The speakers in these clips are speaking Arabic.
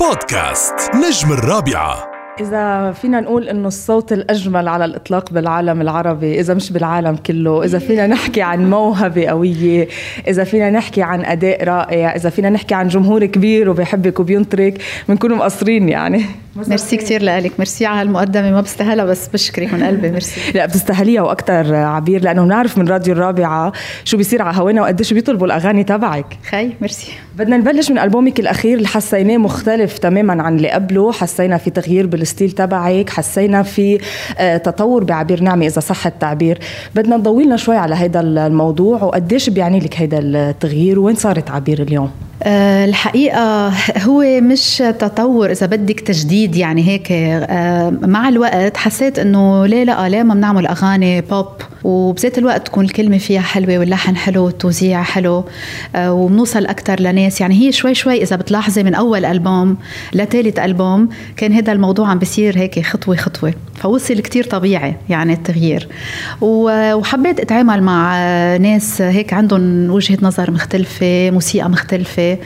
بودكاست نجم الرابعة. إذا فينا نقول إنه الصوت الأجمل على الإطلاق بالعالم العربي إذا مش بالعالم كله إذا فينا نحكي عن موهبة قوية إذا فينا نحكي عن أداء رائع إذا فينا نحكي عن جمهور كبير وبيحبك وبينطرك بنكون مقصرين يعني. ميرسي كثير لك ميرسي على المقدمة. ما بستاهلها بس بشكرك من قلبي. ميرسي. لا بتستاهليها وأكثر عبير لأنه بنعرف من راديو الرابعة شو بيصير على هوانا وقديش بيطلبوا الأغاني تبعك. خي ميرسي. بدنا نبلش من ألبومك الأخير اللي حسيناه مختلف تماما عن اللي قبله. حسينا في تغيير بالستيل تبعك حسينا في آه، تطور بعبير نعمة إذا صح التعبير. بدنا نضوي لنا شوي على هذا الموضوع وقديش بيعني لك هذا التغيير؟ وين صارت عبير اليوم؟ آه، الحقيقة هو مش تطور إذا بدك تجديد يعني هيك. آه، مع الوقت حسيت إنه ليه لا ليه ما بنعمل أغاني بوب وبذات الوقت تكون الكلمة فيها حلوة واللحن حلو والتوزيع حلو آه، وبنوصل أكثر لناس. يعني هي شوي شوي إذا بتلاحظي من أول ألبوم لثالث ألبوم كان هذا الموضوع عم بيصير هيك خطوة خطوة فوصل كتير طبيعي يعني التغيير. وحبيت أتعامل مع ناس هيك عندهم وجهة نظر مختلفة موسيقى مختلفة.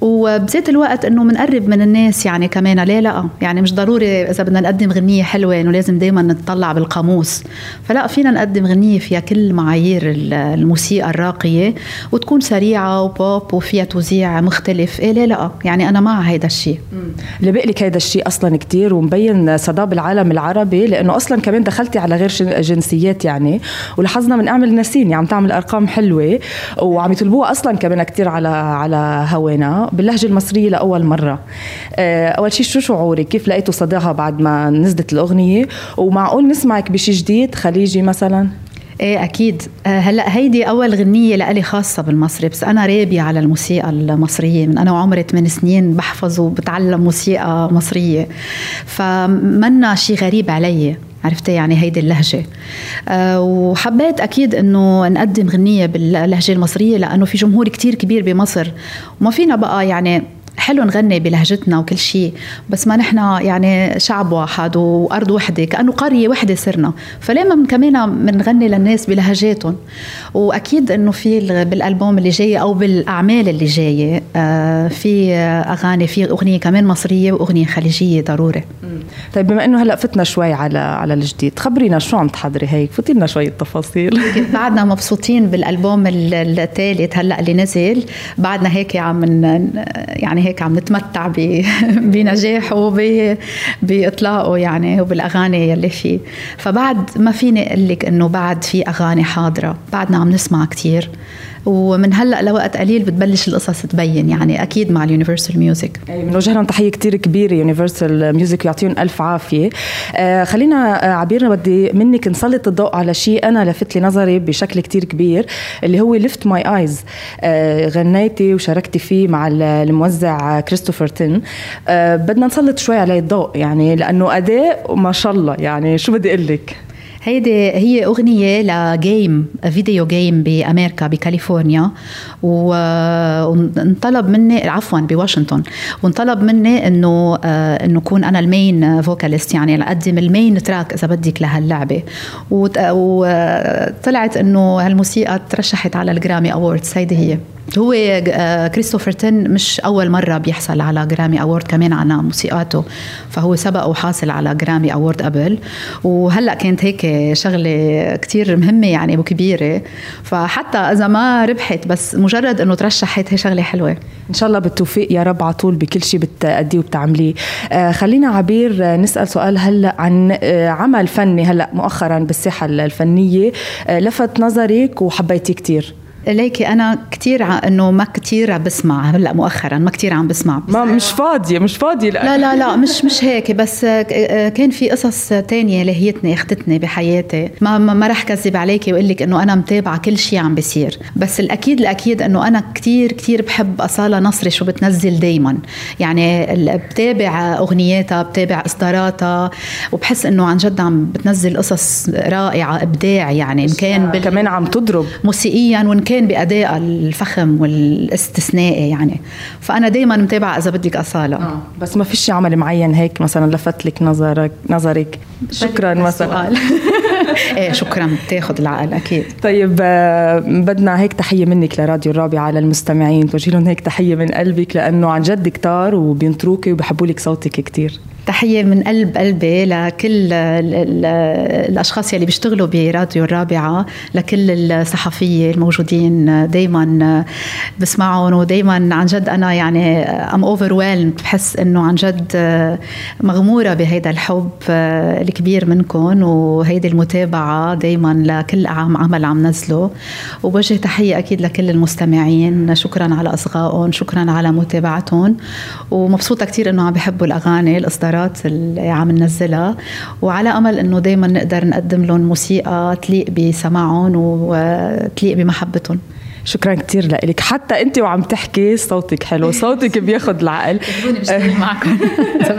وبذات الوقت إنه بنقرب من الناس يعني كمان. ليه لا؟ يعني مش ضروري إذا بدنا نقدم غنية حلوة إنه لازم دائما نتطلع بالقاموس. فلا فينا نقدم غنية فيها كل معايير الموسيقى الراقية وتكون سريعة وبوب وفيها توزيع مختلف. إيه ليه لا؟ يعني أنا مع هيدا الشيء. اللي لك هيدا الشيء أصلا كتير ومبين صدى بالعالم العربي لأنه أصلا كمان دخلتي على غير جنسيات يعني ولاحظنا من أعمل نسيني عم تعمل أرقام حلوة وعم يطلبوها أصلا كمان كتير على على هوانا. باللهجة المصرية لأول مرة. آه، أول شيء شو شعورك؟ كيف لقيتوا صداها بعد ما نزلت الأغنية؟ ومعقول نسمعك بشي جديد؟ خليجي مثلا؟ إيه أكيد. آه، هلأ هيدي أول غنية لإلي خاصة بالمصري بس أنا رابيه على الموسيقى المصرية. من أنا وعمري 8 سنين بحفظ وبتعلم موسيقى مصرية. فمنا شيء غريب علي. عرفتي؟ يعني هيدي اللهجة. أه وحبيت أكيد أنه نقدم غنية باللهجة المصرية لأنه في جمهور كتير كبير بمصر. وما فينا بقى يعني حلو نغني بلهجتنا وكل شيء بس ما نحن يعني شعب واحد وأرض وحدة كأنه قرية وحدة صرنا. فليه ما كمان بنغني للناس بلهجاتهم. وأكيد إنه في بالألبوم اللي جاي أو بالأعمال اللي جاية آه، في أغاني في أغنية كمان مصرية وأغنية خليجية ضروري. طيب بما إنه هلأ فتنا شوي على على الجديد خبرينا شو عم تحضري هيك؟ فوتي لنا شوية تفاصيل بعدنا مبسوطين بالألبوم الثالث هلأ اللي نزل. بعدنا هيك عم يعني هيك عم نتمتع بنجاحه بإطلاقه يعني وبالأغاني يلي فيه. فبعد ما فيني أقول لك إنه بعد في أغاني حاضرة بعدنا عم نسمع كثير ومن هلأ لوقت قليل بتبلش القصص تبين يعني أكيد مع ال Universal Music. بنوجه لهم تحية كثير كبيرة Universal Music يعطيهم ألف عافية. آه خلينا آه عبير بدي منك نسلط الضوء على شيء أنا لفت لي نظري بشكل كثير كبير اللي هو Lift My Eyes غنيتي وشاركتي فيه مع الموزع كريستوفر تن. آه بدنا نسلط شوي عليه الضوء يعني لأنه أداء ما شاء الله يعني شو بدي أقول لك؟ هيدي هي أغنية ل game video game بأمريكا بكاليفورنيا وانطلب مني عفوا بواشنطن. وانطلب مني إنه آه، إنه أكون أنا ال main vocalist يعني أقدم ال main track إذا بدك لهاللعبة. وطلعت إنه هالموسيقى ترشحت على ال Grammy Awards هيدي هي. هو آه، كريستوفر تن مش أول مرة بيحصل على Grammy Award كمان على موسيقاته فهو سبق وحاصل على Grammy Award قبل. وهلأ كانت هيك شغلة كتير مهمة يعني وكبيرة. فحتى إذا ما ربحت بس مجرد إنه ترشحت هي شغلة حلوة. إن شاء الله بالتوفيق يا رب على طول بكل شيء بتأديه وبتعمليه. آه خلينا عبير نسأل سؤال هلأ عن آه عمل فني هلأ مؤخرا بالساحة الفنية. آه لفت نظرك وحبيتيه كثير ليكي أنا كثير إنه ما كثير بسمع هلأ مؤخرا ما كثير عم بسمع. ما مش فاضية مش فاضية لأ. لا لا مش مش هيك بس كان في قصص تانية لهيتني اختتني بحياتي. ما ما, ما رح كذب عليكي وأقول لك إنه أنا متابعة كل شيء عم بيصير. بس الأكيد الأكيد إنه أنا كثير كثير بحب أصالة نصري شو بتنزل دائما يعني بتابع أغنياتها بتابع إصداراتها وبحس إنه عن جد عم بتنزل قصص رائعة إبداع يعني إن كان بال... كمان عم تضرب. موسيقيا وإن كان بادائها الفخم والاستثنائي يعني. فأنا دائما متابعة إذا بدك أصالة. آه. بس ما فيش عمل معين هيك مثلا لفت لك نظرك نظرك؟ شكرا. مثلا. إيه شكرا. بتاخذ العقل أكيد. طيب آه، بدنا هيك تحية منك لراديو الرابعة للمستمعين. توجه لهم هيك تحية من قلبك لأنه عن جد كتار وبينطروكي وبحبوا لك صوتك كثير تحية من قلب قلبي لكل الأشخاص يلي بيشتغلوا براديو الرابعة لكل الصحفية الموجودين. دايما بسمعهم ودايما عن جد أنا يعني أم اوفر بحس إنه عن جد مغمورة بهيدا الحب الكبير منكم وهيدي المتابعة دايما لكل عام عمل عم نزله. وبوجه تحية أكيد لكل المستمعين. شكرا على إصغائهم شكرا على متابعتهم. ومبسوطة كثير إنه عم بيحبوا الأغاني الإصدارات الفقرات اللي عم ننزلها. وعلى أمل إنه دائما نقدر نقدم لهم موسيقى تليق بسماعهم وتليق بمحبتهم. شكرا كثير لك حتى أنت وعم تحكي صوتك حلو صوتك بياخذ العقل. معكم.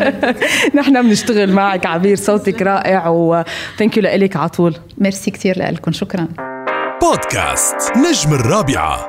نحن بنشتغل معك عبير صوتك رائع وثانك يو لك على طول. ميرسي كثير لكم شكرا. بودكاست نجم الرابعة.